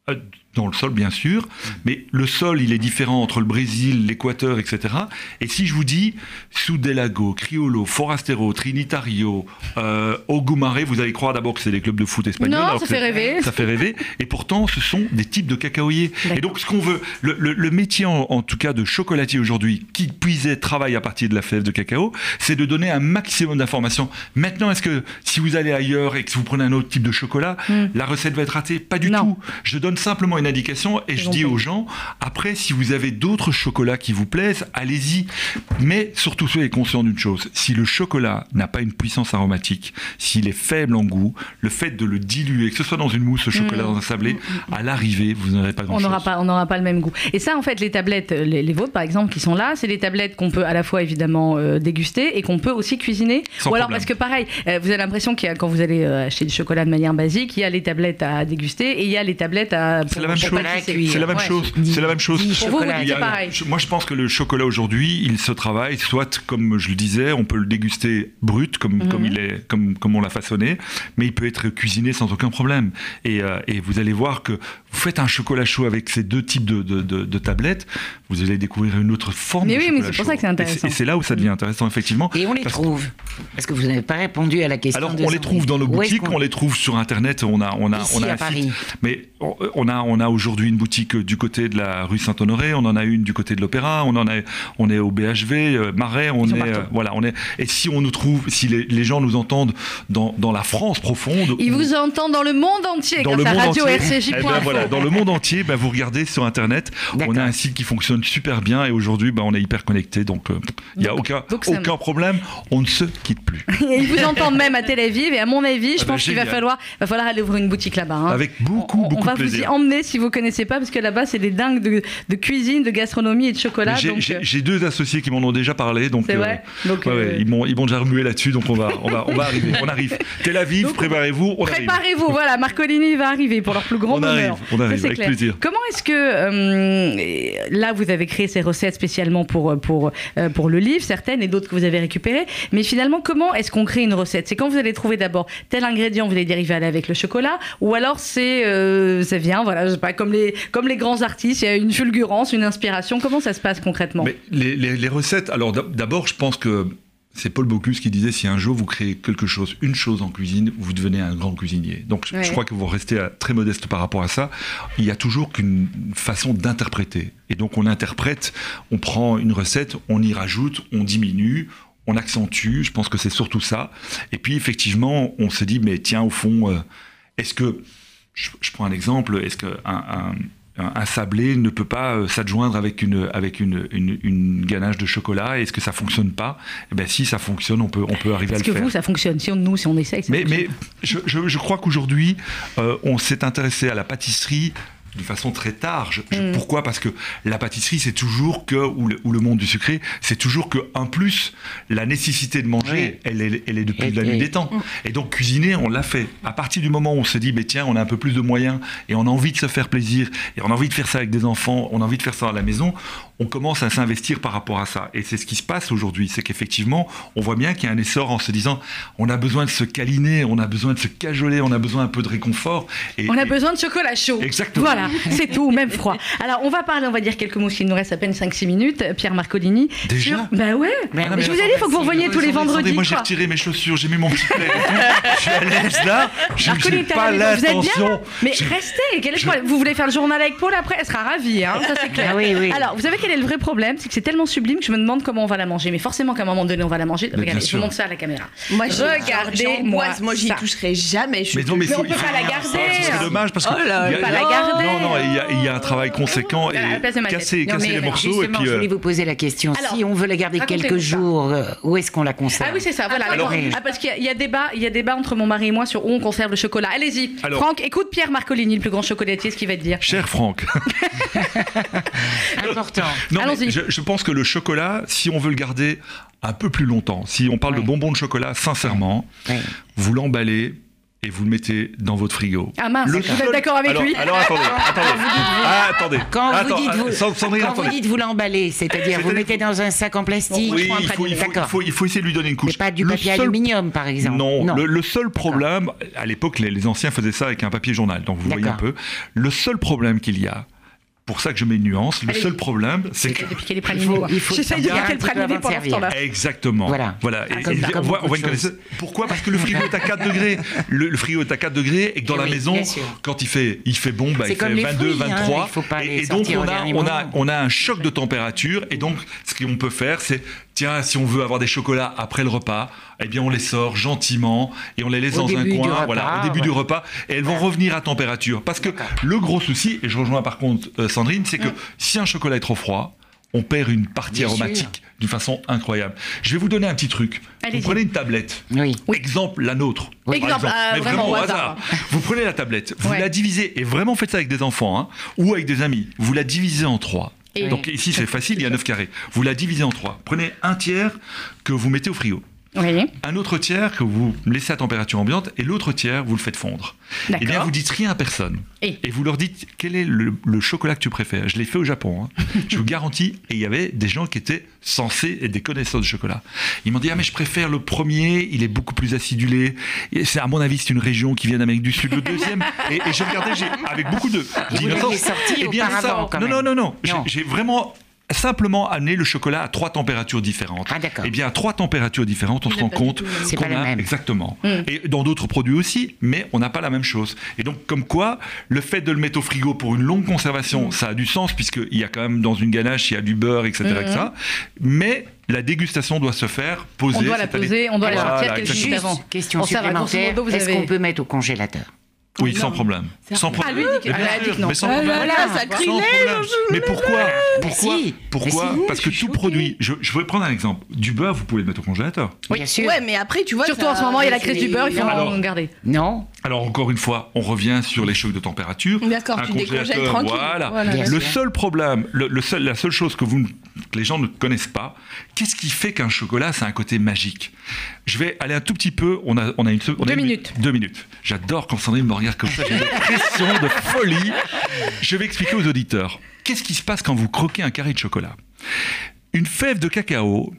euh, dans le sol, bien sûr, mais le sol, il est différent entre le Brésil, l'Équateur, etc. Et si je vous dis Sudelago, Criollo, Forastero, Trinitario, euh, Ogumare, vous allez croire d'abord que c'est des clubs de foot espagnols. Non, ça fait rêver. [LAUGHS] Ça fait rêver. Et pourtant, ce sont des types de cacaoyers. Et donc, ce qu'on veut, le, le- le métier en, en tout cas de chocolatier aujourd'hui, qui puisait travaille à partir de la fève de cacao, c'est de donner un maximum d'informations. Maintenant, est-ce que si vous allez ailleurs et que vous prenez un autre type de chocolat, la recette va être ratée? Pas du Hmm. Non. tout. Je donne simplement une indication et je dis aux gens, après, si vous avez d'autres chocolats qui vous plaisent, allez-y. Mais surtout, soyez conscient d'une chose. Si le chocolat n'a pas une puissance aromatique, s'il est faible en goût, le fait de le diluer, que ce soit dans une mousse au chocolat, dans un sablé, à l'arrivée, vous n'aurez pas Hmm. On grand-chose. n'aura pas, pas le même goût. Et ça, en fait, les tablettes, les, les vôtres, par exemple, qui sont là, c'est des tablettes qu'on peut à la fois évidemment euh, déguster et qu'on peut aussi cuisiner. Sans Ou alors problème. parce que pareil, euh, vous avez l'impression qu'il y a, quand vous allez euh, acheter du chocolat de manière basique, il y a les tablettes à déguster et il y a les tablettes à pour même chose. C'est la même chose. C'est la même chose. Moi, je pense que le chocolat aujourd'hui, il se travaille soit comme je le disais, on peut le déguster brut, comme mhm. comme il est, comme comme on l'a façonné, mais il peut être cuisiné sans aucun problème. Et, euh, et vous allez voir que vous faites un chocolat chaud avec ces deux types de, de, de, tablettes, vous allez découvrir une autre forme. Mais oui, mais c'est pour ça que c'est intéressant. Et c'est là où ça devient intéressant, effectivement. Et on les trouve. Parce que vous n'avez pas répondu à la question. Alors, on les trouve dans nos boutiques, on... les trouve sur Internet. On a, on a, on a un Paris. Mais on a, on a aujourd'hui une boutique du côté de la rue Saint-Honoré. On en a une du côté de l'Opéra. On en a, on est au BHV, euh, Marais. On est, euh, voilà, on est. Et si on nous trouve, si les, gens nous entendent dans, dans la France profonde, ils vous entendent dans le monde entier. Dans le monde radio entier. Eh ben, voilà, dans le monde entier, ben, vous regardez sur Internet. On a un site qui fonctionne super bien et aujourd'hui, ben, on est hyper connecté. Donc, euh, il n'y a aucun, aucun problème. On ne se quitte plus. [LAUGHS] ils vous entendent même à Tel Aviv. Et à mon avis, je ah ben, pense qu'il va falloir, va falloir aller ouvrir une boutique là-bas. Hein. Avec beaucoup, beaucoup de plaisir. On va vous y emmener si vous connaissez pas, parce que là-bas, c'est des dingues de, cuisine, de gastronomie et de chocolat. Euh, j'ai deux associés qui m'en ont déjà parlé. Donc, c'est vrai. Euh, ils m'ont déjà remué là-dessus. Donc, on va, on va, on va arriver. On arrive. Tel Aviv, préparez-vous. Préparez-vous. Voilà, Marcolini va arriver pour leur plus grand on bonheur. Arrive, on arrive, avec plaisir. Comment est-ce que euh, là, vous avez créé ces recettes spécialement pour, pour, pour le livre, certaines et d'autres que vous avez récupérées. Mais finalement, comment est-ce qu'on crée une recette? C'est quand vous allez trouver d'abord tel ingrédient, vous allez dire il va aller avec le chocolat, ou alors c'est ça vient, voilà, pas, comme les, comme les grands artistes, il y a une fulgurance, une inspiration. Comment ça se passe concrètement? Mais les, les recettes, alors d'abord, je pense que c'est Paul Bocuse qui disait si un jour vous créez quelque chose, une chose en cuisine, vous devenez un grand cuisinier. Donc je crois que vous restez très modeste par rapport à ça. Il y a toujours qu'une façon d'interpréter. Et donc on interprète, on prend une recette, on y rajoute, on diminue, on accentue. Je pense que c'est surtout ça. Et puis effectivement, on se dit mais tiens au fond, euh, est-ce que je, prends un exemple, est-ce qu'un un, un sablé ne peut pas euh, s'adjoindre avec une avec une, une, ganache de chocolat Est-ce que ça fonctionne pas? Eh bien, si ça fonctionne, on peut on peut arriver à le faire. Est-ce que vous, ça fonctionne. Si on nous, si on essaye, mais, mais je, je, crois qu'aujourd'hui, euh, on s'est intéressé à la pâtisserie de façon très tard. Mm. Pourquoi? Parce que la pâtisserie, c'est toujours que, ou le, monde du sucré, c'est toujours que, un plus, la nécessité de manger, elle, est, elle est depuis la nuit des temps. Mm. Et donc, cuisiner, on l'a fait. À partir du moment où on se dit, mais tiens, on a un peu plus de moyens, et on a envie de se faire plaisir, et on a envie de faire ça avec des enfants, on a envie de faire ça à la maison, on commence à s'investir par rapport à ça. Et c'est ce qui se passe aujourd'hui. C'est qu'effectivement, on voit bien qu'il y a un essor en se disant, on a besoin de se câliner, on a besoin de se cajoler, on a besoin un peu de réconfort. Et, on a besoin de chocolat chaud. Exactement. Voilà, c'est tout, même froid. Alors, on va parler, on va dire quelques mots, s'il nous reste à peine 5-6 minutes. Pierre Marcolini. Déjà Ben ouais. Mais, je vous ai dit, il faut que vous reveniez tous les vendredis. moi, j'ai retiré mes chaussures, j'ai mis mon petit plaid. je suis à l'aise là. Je n'ai pas l'intention. Mais restez. Vous voulez faire le journal avec Paul après? Elle sera ravie, hein, ça c'est clair. Ah Alors, vous savez quel est le vrai problème C'est que c'est tellement sublime que je me demande comment on va la manger. Mais forcément qu'à un moment donné, on va la manger. Regardez, je vous montre ça à la caméra. Moi, regardez-moi. Moi, j'y toucherai jamais. Mais non, mais on peut pas la garder. C'est dommage parce que. Oh là, pas la garder. Non, non, il y a un travail conséquent et casser, casser les morceaux. et puis, je voulais vous poser la question. si on veut la garder quelques jours, euh, où est-ce qu'on la conserve Ah oui, c'est ça. Voilà. Ah, parce qu'il y a débat, il y a débat entre mon mari et moi sur où on conserve le chocolat. Allez-y. Franck, écoute Pierre Marcolini, le plus grand chocolatier, ce qu'il va te dire. Cher Franck. [LAUGHS] Important. Non, je, je pense que le chocolat, si on veut le garder un peu plus longtemps, si on parle de bonbons de chocolat, sincèrement, vous l'emballez et vous le mettez dans votre frigo. Ah mince, vous êtes d'accord avec lui Alors attendez, attendez. Ah, attendez. Quand, vous, dites vous, quand vous dites vous l'emballez, c'est-à-dire vous mettez dans un sac en plastique. Oui, il faut, il, faut, il, faut, essayer de lui donner une couche. Mais pas du papier aluminium, par exemple. Non, Le, seul problème, à l'époque, les, les, anciens faisaient ça avec un papier journal, donc vous voyez un peu. Le seul problème qu'il y a, pour ça que je mets une nuance. Le seul problème, c'est que. Depuis qu'elle Il faut, J'essaye de dire qu'elle pralinée pendant ce temps-là. Exactement. Voilà. voilà. Ah, on voit, une Pourquoi? Parce que le frigo est à 4 degrés. Le, frigo est à 4 degrés et que dans la maison, quand il fait, il fait bon, bah, il fait 22, 23. Hein, et, donc, on a, on, a, on a un choc de température. Et donc, ce qu'on peut faire, c'est tiens, si on veut avoir des chocolats après le repas, eh bien on les sort gentiment et on les laisse dans un coin, voilà, au début du repas, et elles vont revenir à température. Parce que le gros souci, et je rejoins par contre euh, Sandrine, c'est que si un chocolat est trop froid, on perd une partie aromatique d'une façon incroyable. Je vais vous donner un petit truc. Vous prenez une tablette. Oui. Exemple, la nôtre. Exemple, euh, mais vraiment, au hasard. Vous prenez la tablette, vous la divisez, et vraiment faites ça avec des enfants hein, ou avec des amis. Vous la divisez en trois. Donc ici c'est facile, il y a 9 carrés. Vous la divisez en trois. Prenez un tiers que vous mettez au frigo. Un autre tiers que vous laissez à température ambiante et l'autre tiers, vous le faites fondre. Eh bien, vous dites rien à personne. Et, vous leur dites quel est le, chocolat que tu préfères? Je l'ai fait au Japon. Hein. [LAUGHS] je vous garantis. Et il y avait des gens qui étaient censés être des connaisseurs de chocolat. Ils m'ont dit Ah, mais je préfère le premier, il est beaucoup plus acidulé. C'est, à mon avis, c'est une région qui vient d'Amérique du Sud. Le deuxième, et, et j'ai regardé avec beaucoup de. Et bien ça, non, non, non, non, non. J'ai vraiment simplement amener le chocolat à trois températures différentes. Ah, d'accord. Eh bien, à trois températures différentes, on se rend compte qu'on a même. exactement. Hmm. Et dans d'autres produits aussi, mais on n'a pas la même chose. Et donc, comme quoi, le fait de le mettre au frigo pour une longue conservation, hmm. ça a du sens puisqu'il y a quand même dans une ganache, il y a du beurre, etc., etc. Hmm. Mais la dégustation doit se faire poser. On doit la poser, on doit la sortir quelques jours avant. Question supplémentaire, est-ce qu'on peut mettre au congélateur? Oui, sans problème. Sans problème. Ah, lui dit que... Mais sans problème. Voilà, sacrilège Mais pourquoi Pourquoi Pourquoi Parce que tout produit. Je, je vais prendre un exemple. Du beurre, vous pouvez le mettre au congélateur. Oui, bien sûr. Ouais, mais après, tu vois. Surtout en ce moment, il y a la crise du beurre, il faut en garder. Non. Alors, encore une fois, on revient sur les chocs de température. D'accord, tu décongèles tranquille. Voilà. Le seul problème, le, seul, la seule chose que, vous, que les gens ne connaissent pas, qu'est-ce qui fait qu'un chocolat, c'est un côté magique? Je vais aller un tout petit peu. On a, on a une. deux minutes. deux minutes. J'adore quand Sandrine me regarde comme ça. J'ai une pression de folie. Je vais expliquer aux auditeurs. Qu'est-ce qui se passe quand vous croquez un carré de chocolat? Une fève de cacao,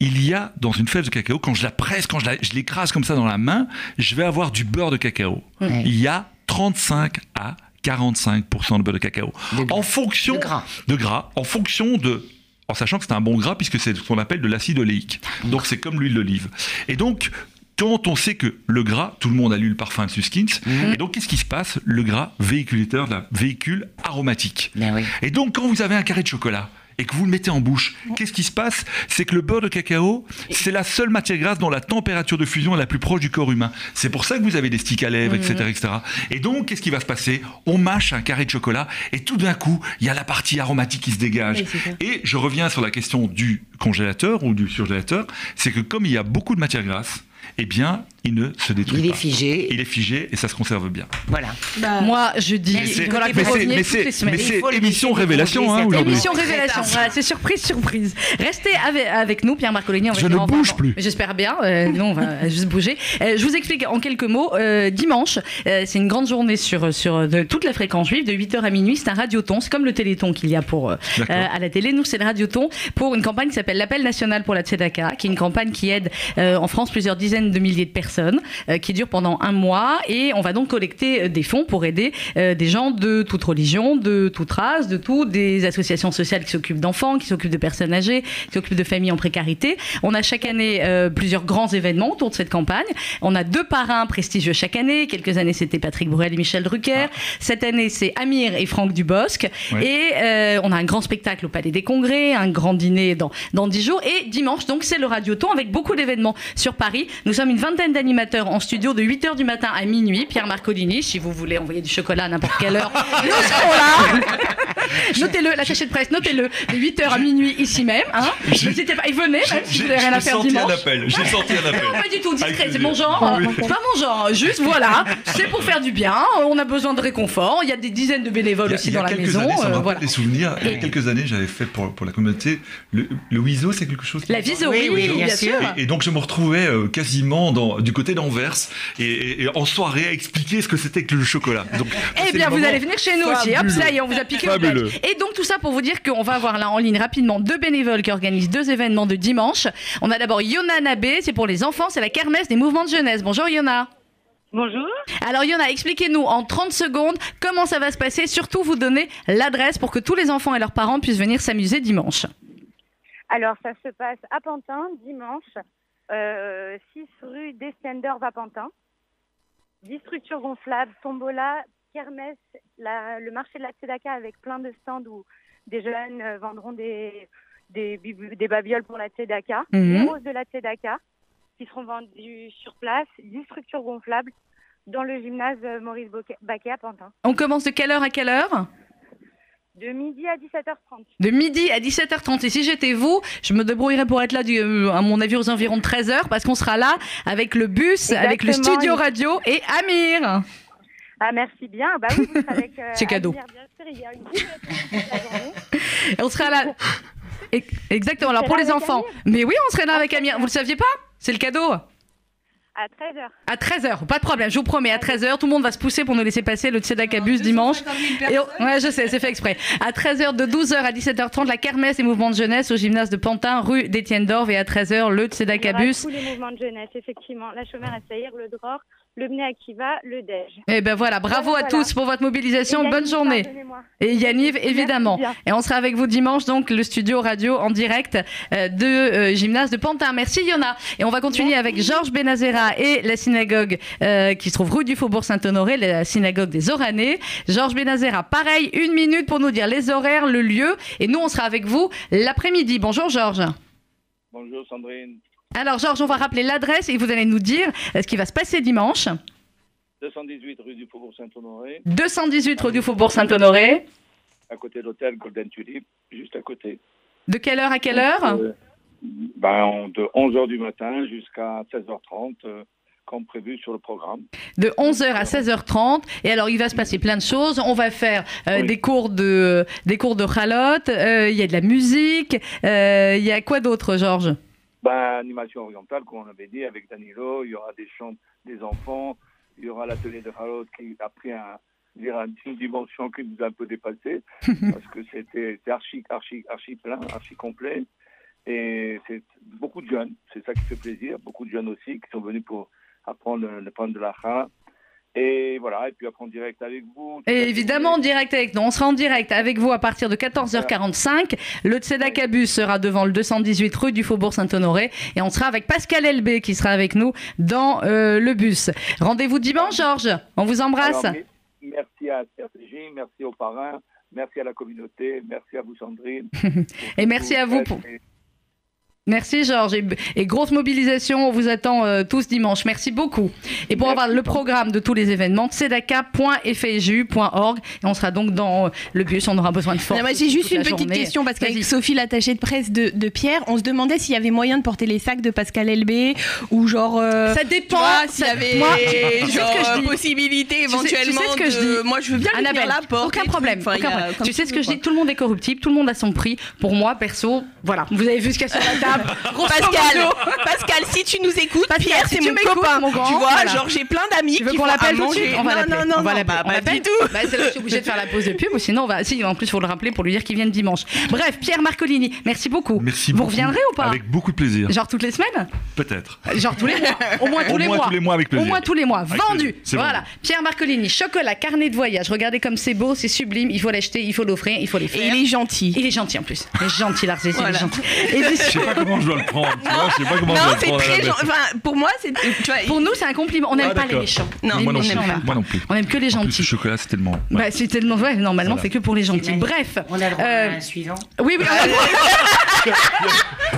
il y a dans une fève de cacao, quand je la presse, quand je l'écrase comme ça dans la main, je vais avoir du beurre de cacao. Il y a 35 à 45% de beurre de cacao. en fonction de gras. de gras, en fonction de en sachant que c'est un bon gras puisque c'est ce qu'on appelle de l'acide oléique. Donc c'est comme l'huile d'olive. Et donc quand on sait que le gras, tout le monde a lu le parfum de Suskins, mhm. et donc qu'est-ce qui se passe? Le gras, véhiculateur d'un véhicule aromatique. Ben et donc quand vous avez un carré de chocolat, et que vous le mettez en bouche, qu'est-ce qui se passe? C'est que le beurre de cacao, c'est la seule matière grasse dont la température de fusion est la plus proche du corps humain. C'est pour ça que vous avez des sticks à lèvres, etc., mhm. etc. Et donc, qu'est-ce qui va se passer? On mâche un carré de chocolat et tout d'un coup, il y a la partie aromatique qui se dégage. et je reviens sur la question du congélateur ou du surgélateur, c'est que comme il y a beaucoup de matière grasse, eh bien, il ne se détruit pas. Il est figé. Il est figé et ça se conserve bien. Voilà. Bah, Moi, je dis, mais c'est émission révélation hein, aujourd'hui. Émission révélation. Voilà, c'est surprise, surprise. Restez avec, avec nous, Pierre Marcolini. Je ne bouge plus. J'espère bien. Euh, non, on va [LAUGHS] juste bouger. Euh, je vous explique en quelques mots. Euh, dimanche, euh, c'est une grande journée sur sur de, toute la fréquence juive, de 8h à minuit. C'est un radioton. C'est comme le téléthon qu'il y a pour euh, à la télé. Nous, c'est le radioton pour une campagne qui s'appelle l'appel national pour la Tzedaka, qui est une campagne qui aide en France plusieurs dizaines de milliers de personnes, euh, qui dure pendant un mois. Et on va donc collecter euh, des fonds pour aider euh, des gens de toute religion, de toute race, de tout, des associations sociales qui s'occupent d'enfants, qui s'occupent de personnes âgées, qui s'occupent de familles en précarité. On a chaque année plusieurs grands événements autour de cette campagne. On a deux parrains prestigieux chaque année. Quelques années, c'était Patrick Bruel et Michel Drucker. Ah. Cette année, c'est Amir et Franck Dubosc. Et on a un grand spectacle au Palais des Congrès, un grand dîner dans, dans 10 jours. Et dimanche, donc, c'est le Radioton avec beaucoup d'événements sur Paris. Nous sommes une vingtaine d'animateurs en studio de 8h du matin à minuit. Pierre Marcolini, si vous voulez envoyer du chocolat à n'importe quelle heure, [LAUGHS] nous serons là. [LAUGHS] notez-le, la de presse, notez-le. De 8h à minuit ici même. Hein. N'hésitez pas. Et venez, même si vous n'avez rien à faire dimanche. J'ai senti un appel. Non, pas du tout discret, c'est mon genre. Pas mon genre. Juste, voilà, c'est pour faire du bien. On a besoin de réconfort. Il y a des dizaines de bénévoles aussi dans la maison. Années, ça me rappelle des souvenirs. Il y a quelques années, j'avais fait pour, pour la communauté le, le WISO, c'est quelque chose. La viso, oui, oui, bien, sûr. Et, donc je me retrouvais euh, quasiment dans, du côté d'Anvers et, en soirée à expliquer ce que c'était que le chocolat. Donc, eh bien, vous allez venir chez nous aussi. Hop, ça y est, on vous a piqué Et donc, tout ça pour vous dire qu'on va avoir là en ligne rapidement deux bénévoles qui organisent deux événements de dimanche. On a d'abord Yona Nabé, c'est pour les enfants, c'est la kermesse des mouvements de jeunesse. Bonjour Yona. Bonjour. Alors Yona, expliquez-nous en 30 secondes comment ça va se passer, surtout vous donner l'adresse pour que tous les enfants et leurs parents puissent venir s'amuser dimanche. Alors ça se passe à Pantin dimanche 6 euh, rue Descender Vapentin. 10 structures gonflables, tombola, kermesse, le marché de la Tzedaka avec plein de stands où des jeunes euh, vendront des, des, des babioles pour la Tzedaka, mhm. des roses de la Tzedaka qui seront vendues sur place, 10 structures gonflables dans le gymnase Maurice Baquet à Pantin. On commence de quelle heure à quelle heure? De midi à 17h30. De midi à 17h30. Et si j'étais vous, je me débrouillerais pour être là, du, euh, à mon avis, aux environs de 13h, parce qu'on sera là avec le bus, avec le studio radio et Amir. Ah, merci bien. Bah oui, avec. [LAUGHS] Euh, C'est cadeau. bien sûr, il y a une et on sera là. Exactement. Alors pour les enfants. Mais oui, on serait là avec Amir. Vous le saviez pas? C'est le cadeau À 13h. À 13h, pas de problème, je vous promets, à 13h, tout le monde va se pousser pour nous laisser passer le Tzedakabus dimanche. Et on- ouais, je sais, c'est fait exprès. À 13h, de 12h à 17h30, la kermesse et mouvements de jeunesse au gymnase de Pantin, rue d'Étienne d'Orve. Et à 13h, le Tzedakabus. tous les mouvements de jeunesse, effectivement. La chômeur à Saïr, le Dror, le Akiva, le Dej. Et ben voilà, bravo Voilà, à voilà. tous pour votre mobilisation. Bonne journée. Et Yaniv, évidemment. Et on sera avec vous dimanche, donc, le studio radio en direct euh, de euh, gymnase de Pantin. Merci Yona. Et on va continuer avec Georges Benazera et la synagogue euh, qui se trouve rue du Faubourg Saint-Honoré, la synagogue des Oranais. Georges Benazera, pareil, une minute pour nous dire les horaires, le lieu. Et nous, on sera avec vous l'après-midi. Bonjour Georges. Bonjour Sandrine. Alors Georges, on va rappeler l'adresse et vous allez nous dire euh, ce qui va se passer dimanche. 218 rue du Faubourg Saint-Honoré, 218 rue du Faubourg Saint-Honoré. à côté de l'hôtel Golden Tulip, juste à côté. De quelle heure à quelle heure Euh, ben, de 11h du matin jusqu'à 16h30, euh, comme prévu sur le programme. de 11h à 16h30 et alors il va se passer plein de choses on va faire euh, Oui. des cours de des cours de chalotte il y a de la musique il y a quoi d'autre Georges? Ben, animation orientale, comme on avait dit, avec Danilo, il y aura des chants des enfants, il y aura l'atelier de Charlotte qui a pris un, une dimension qui nous a un peu dépassé, [LAUGHS] parce que c'était archi, archi, archi plein, archi complet. Et c'est beaucoup de jeunes, c'est ça qui fait plaisir, beaucoup de jeunes aussi qui sont venus pour apprendre le prendre de l'achat. Et voilà, et puis après en direct avec vous. et évidemment en direct avec nous. On sera en direct avec vous à partir de 14h45 le Tzedakabus sera devant le 218 rue du Faubourg Saint-Honoré. Et on sera avec Pascal Elbé qui sera avec nous dans euh, le bus. Rendez-vous dimanche Georges. On vous embrasse. Alors, merci à RCJ, merci aux parrains, merci à la communauté, merci à vous Sandrine. [LAUGHS] Et merci à vous pour- Merci Georges et, et grosse mobilisation, on vous attend euh, tous dimanche. Merci beaucoup. Et pour Merci. avoir le programme de tous les événements, tzedaka.fju.org et on sera donc dans euh, le bus, on aura besoin de force. Moi, j'ai juste une petite journée. question parce qu'avec. Sophie, l'attachée de presse de, de Pierre, on se demandait s'il y avait moyen de porter les sacs de Pascal Elbé ou genre. euh, ça dépend. s'il y avait moi, tu sais ce genre, que je dis. possibilité Tu sais- tu sais éventuellement. ce que je de- dis. Moi, je veux bien Annabelle, ouvrir la porte. aucun problème. aucun Tu sais ce que je dis, tout le monde est corruptible, tout le monde a son prix. Pour moi, perso, voilà, vous avez vu ce qu'il y a sur la table. [LAUGHS] Grosso Pascal. Pascal, si tu nous écoutes, Pascal, Pierre, si c'est tu mon m'écoutes, copain. mon grand, tu vois, voilà. genre j'ai plein d'amis qui qu'on font l'appelle tout de suite On va Non, l'appeler. non, non, on va non, l'appeler. bah, tout. Bah, c'est là, je suis obligée de faire la pause de pub, ou sinon, on va... si, en plus, il faut le rappeler pour lui dire qu'il vienne dimanche. Bref, Pierre Marcolini, merci beaucoup. Merci Vous beaucoup. reviendrez ou pas Avec beaucoup de plaisir. Genre toutes les semaines Peut-être. Genre tous les mois Au moins tous Au les moins mois tous les mois, avec plaisir. Au moins tous les mois. Vendu Voilà. Pierre Marcolini, chocolat, carnet de voyage. Regardez comme c'est beau, c'est sublime. Il faut l'acheter, il faut l'offrir, il faut les Et faire. il est gentil. Il est gentil en plus. Il est gentil, Lars, il est gentil. Comment je dois le prendre. tu vois, je sais pas comment Non, je dois le prendre. très. Enfin, pour moi, c'est. Tu vois, Pour nous, c'est un compliment. On n'aime Ah, pas les méchants. Non, moi non plus. on n'aime Moi non plus. On aime que les En plus, le gentils. chocolat, c'est tellement. ouais. Bah, c'est tellement ouais, normalement, Voilà. c'est que pour les gentils. Bref. On a le droit Euh, à un suivant. Oui, oui, [LAUGHS]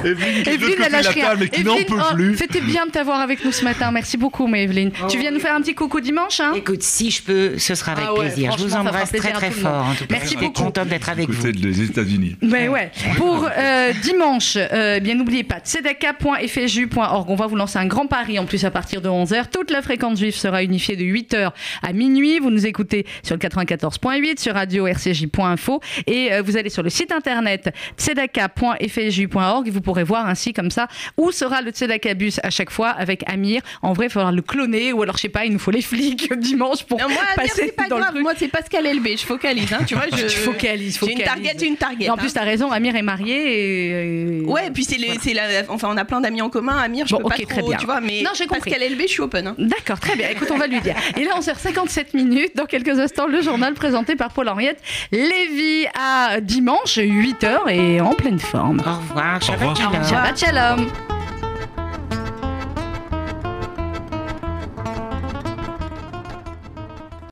Evelyne, qui Evelyne, elle lâche rien. et qui n'en peut oh, plus. C'était bien de t'avoir avec nous ce matin. Merci beaucoup, mais Evelyne. Oh, tu viens nous faire un petit coucou dimanche, hein? Écoute, si je peux, ce sera avec Ah ouais, plaisir. Je vous embrasse très très fort. En tout cas, Merci beaucoup. contente d'être avec vous. Des États-Unis. Ben ouais. Pour euh, dimanche, euh, bien n'oubliez pas, tzedaka.fju.org. On va vous lancer un grand pari en plus à partir de 11h. Toute la fréquence juive sera unifiée de 8h à minuit. Vous nous écoutez sur le 94.8, sur radio rcj.info et euh, vous allez sur le site internet tzedaka.fju.org et vous pourrez voir ainsi comme ça où sera le tzedaka bus à chaque fois avec Amir. En vrai, il faudra le cloner ou alors je sais pas, il nous faut les flics [LAUGHS] dimanche pour Non, moi, Amir, passer c'est pas dans le grave. truc. Moi, c'est Pascal Elbé. Je focalise. Hein, tu vois, [LAUGHS] je. Tu focalises, J'ai une focalise. target, une target. Et en hein. plus, t'as raison, Amir est marié et... Ouais, et puis c'est c'est la, enfin on a plein d'amis en commun. Amir, je Bon, peux pas ok, trop, très bien. tu vois, mais Non. Pascal Elbé, je suis open. hein. D'accord, très bien. Écoute, on va lui dire. Et là, on sert 57 minutes. Dans quelques instants, le journal présenté par Paul-Henriette Lévy à dimanche, 8h et en pleine forme. au revoir, אה, שבת שלום. שבת שלום.